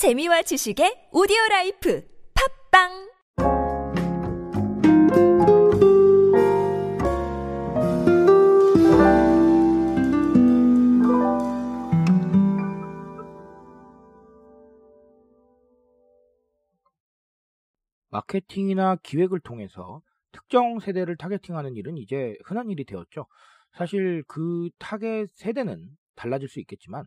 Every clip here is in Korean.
재미와 지식의 오디오 life 팟빵 마케팅이나 기획을 통해서 특정 세대를 targeting하는 일은 이제 흔한 일이 되었죠. 사실 그 타겟 세대는 달라질 수 있겠지만 어,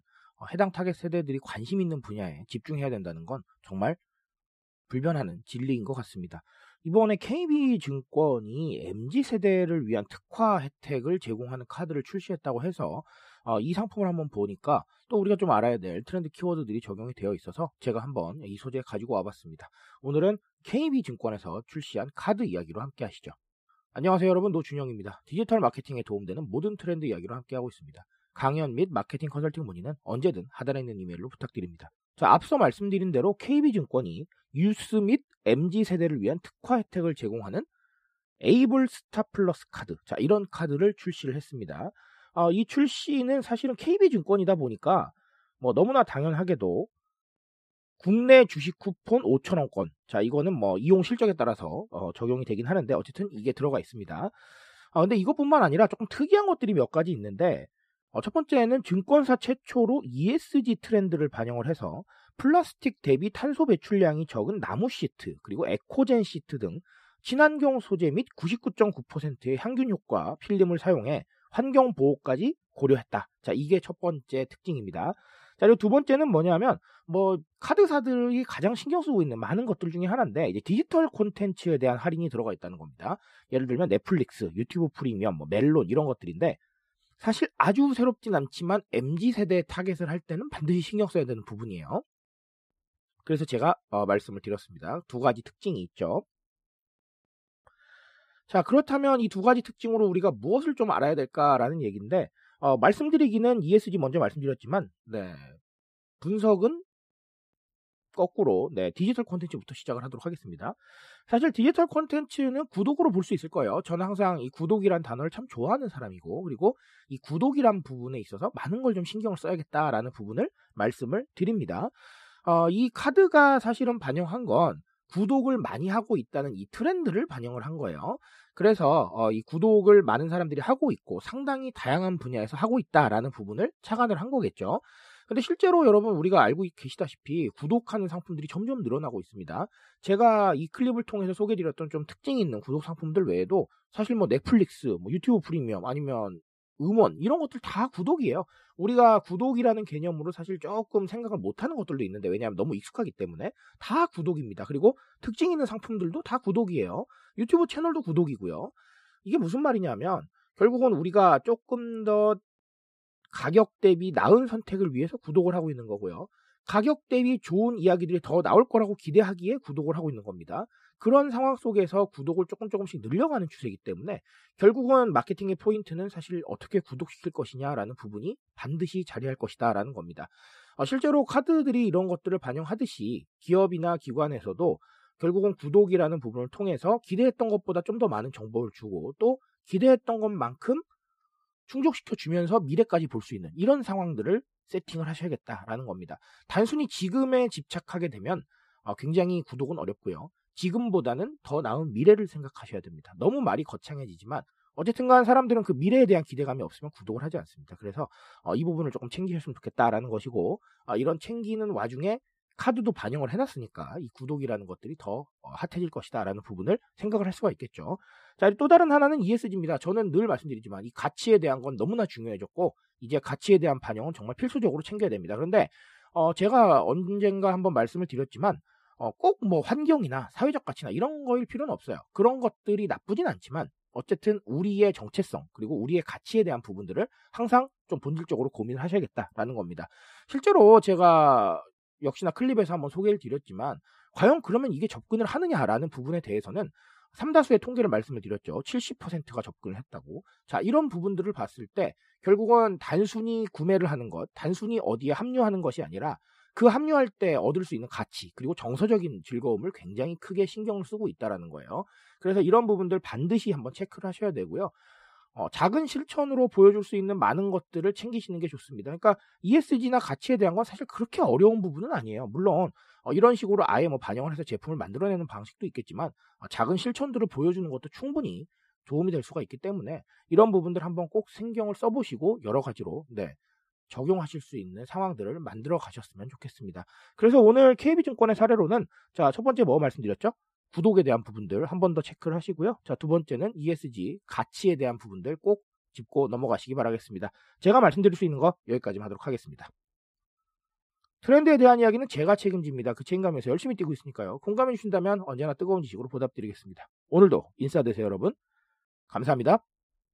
해당 타겟 세대들이 관심 있는 분야에 집중해야 된다는 건 정말 불변하는 진리인 것 같습니다. 이번에 KB증권이 MZ세대를 위한 특화 혜택을 제공하는 카드를 출시했다고 해서 어, 이 상품을 한번 보니까 또 우리가 좀 알아야 될 트렌드 키워드들이 적용이 되어 있어서 제가 한번 이 소재 가지고 와봤습니다. 오늘은 KB증권에서 출시한 카드 이야기로 함께 하시죠. 안녕하세요 여러분 노준영입니다. 디지털 마케팅에 도움되는 모든 트렌드 이야기로 함께하고 있습니다. 강연 및 마케팅 컨설팅 문의는 언제든 하단에 있는 이메일로 부탁드립니다. 자, 앞서 말씀드린 대로 KB증권이 유스 및 MZ 세대를 위한 특화 혜택을 제공하는 able star plus 카드. 자, 이런 카드를 출시를 했습니다. 어, 이 출시는 사실은 KB증권이다 보니까 뭐 너무나 당연하게도 국내 주식 쿠폰 5천원권. 자, 이거는 뭐 이용 실적에 따라서 어, 적용이 되긴 하는데 어쨌든 이게 들어가 있습니다. 아, 근데 이것뿐만 아니라 조금 특이한 것들이 몇 가지 있는데 어, 첫 번째는 증권사 최초로 ESG 트렌드를 반영을 해서 플라스틱 대비 탄소 배출량이 적은 나무 시트, 그리고 에코젠 시트 등 친환경 소재 및 99.9%의 향균 효과 필름을 사용해 환경 보호까지 고려했다. 자, 이게 첫 번째 특징입니다. 자, 그리고 두 번째는 뭐냐면, 뭐, 카드사들이 가장 신경 쓰고 있는 많은 것들 중에 하나인데, 이제 디지털 콘텐츠에 대한 할인이 들어가 있다는 겁니다. 예를 들면 넷플릭스, 유튜브 프리미엄, 뭐 멜론 이런 것들인데, 사실 아주 새롭진 않지만 MZ세대 타겟을 할 때는 반드시 신경 써야 되는 부분이에요. 그래서 제가 어, 말씀을 드렸습니다. 두 가지 특징이 있죠. 자, 그렇다면 이 두 가지 특징으로 우리가 무엇을 좀 알아야 될까라는 얘기인데, 어, 말씀드리기는 ESG 먼저 말씀드렸지만, 네. 분석은 거꾸로, 네, 디지털 콘텐츠부터 시작을 하도록 하겠습니다. 사실 디지털 콘텐츠는 구독으로 볼 수 있을 거예요. 저는 항상 이 구독이란 단어를 참 좋아하는 사람이고, 그리고 이 구독이란 부분에 있어서 많은 걸 좀 신경을 써야겠다라는 부분을 말씀을 드립니다. 어, 이 카드가 사실은 반영한 건 구독을 많이 하고 있다는 이 트렌드를 반영을 한 거예요. 그래서 어, 이 구독을 많은 사람들이 하고 있고 상당히 다양한 분야에서 하고 있다라는 부분을 착안을 한 거겠죠. 근데 실제로 여러분 우리가 알고 계시다시피 구독하는 상품들이 점점 늘어나고 있습니다. 제가 이 클립을 통해서 소개드렸던 좀 특징이 있는 구독 상품들 외에도 사실 뭐 넷플릭스, 뭐 유튜브 프리미엄 아니면 음원 이런 것들 다 구독이에요. 우리가 구독이라는 개념으로 사실 조금 생각을 못하는 것들도 있는데 왜냐하면 너무 익숙하기 때문에 다 구독입니다. 그리고 특징 있는 상품들도 다 구독이에요. 유튜브 채널도 구독이고요. 이게 무슨 말이냐면 결국은 우리가 조금 더 가격 대비 나은 선택을 위해서 구독을 하고 있는 거고요. 가격 대비 좋은 이야기들이 더 나올 거라고 기대하기에 구독을 하고 있는 겁니다. 그런 상황 속에서 구독을 조금 조금씩 늘려가는 추세이기 때문에 결국은 마케팅의 포인트는 사실 어떻게 구독시킬 것이냐라는 부분이 반드시 자리할 것이다라는 겁니다. 어, 실제로 카드들이 이런 것들을 반영하듯이 기업이나 기관에서도 결국은 구독이라는 부분을 통해서 기대했던 것보다 좀 더 많은 정보를 주고 또 기대했던 것만큼 충족시켜 주면서 미래까지 볼 수 있는 이런 상황들을 세팅을 하셔야겠다라는 겁니다. 단순히 지금에 집착하게 되면 어, 굉장히 구독은 어렵고요. 지금보다는 더 나은 미래를 생각하셔야 됩니다. 너무 말이 거창해지지만 어쨌든 간 사람들은 그 미래에 대한 기대감이 없으면 구독을 하지 않습니다. 그래서 어, 이 부분을 조금 챙기셨으면 좋겠다라는 것이고 어, 이런 챙기는 와중에 카드도 반영을 해놨으니까 이 구독이라는 것들이 더 어, 핫해질 것이다라는 부분을 생각을 할 수가 있겠죠. 자, 또 다른 하나는 ESG입니다. 저는 늘 말씀드리지만 이 가치에 대한 건 너무나 중요해졌고 이제 가치에 대한 반영은 정말 필수적으로 챙겨야 됩니다. 그런데 어, 제가 언젠가 한번 말씀을 드렸지만 어, 꼭 뭐 환경이나 사회적 가치나 이런 거일 필요는 없어요. 그런 것들이 나쁘진 않지만 어쨌든 우리의 정체성 그리고 우리의 가치에 대한 부분들을 항상 좀 본질적으로 고민을 하셔야겠다라는 겁니다. 실제로 제가 역시나 클립에서 한번 소개를 드렸지만 과연 그러면 이게 접근을 하느냐라는 부분에 대해서는 삼다수의 통계를 말씀을 드렸죠. 70%가 접근을 했다고. 자, 이런 부분들을 봤을 때 결국은 단순히 구매를 하는 것, 단순히 어디에 합류하는 것이 아니라 그 합류할 때 얻을 수 있는 가치 그리고 정서적인 즐거움을 굉장히 크게 신경을 쓰고 있다라는 거예요. 그래서 이런 부분들 반드시 한번 체크를 하셔야 되고요. 어, 작은 실천으로 보여줄 수 있는 많은 것들을 챙기시는 게 좋습니다. 그러니까 ESG나 가치에 대한 건 사실 그렇게 어려운 부분은 아니에요. 물론 어, 이런 식으로 아예 뭐 반영을 해서 제품을 만들어내는 방식도 있겠지만 어, 작은 실천들을 보여주는 것도 충분히 도움이 될 수가 있기 때문에 이런 부분들 한번 꼭 신경을 써보시고 여러 가지로 네, 적용하실 수 있는 상황들을 만들어 가셨으면 좋겠습니다. 그래서 오늘 KB증권의 사례로는 자, 첫 번째 뭐 말씀드렸죠? 구독에 대한 부분들 한 번 더 체크를 하시고요. 자, 두 번째는 ESG 가치에 대한 부분들 꼭 짚고 넘어가시기 바라겠습니다. 제가 말씀드릴 수 있는 거 여기까지만 하도록 하겠습니다. 트렌드에 대한 이야기는 제가 책임집니다. 그 책임감에서 열심히 뛰고 있으니까요. 공감해 주신다면 언제나 뜨거운 지식으로 보답드리겠습니다. 오늘도 인싸 되세요, 여러분. 감사합니다.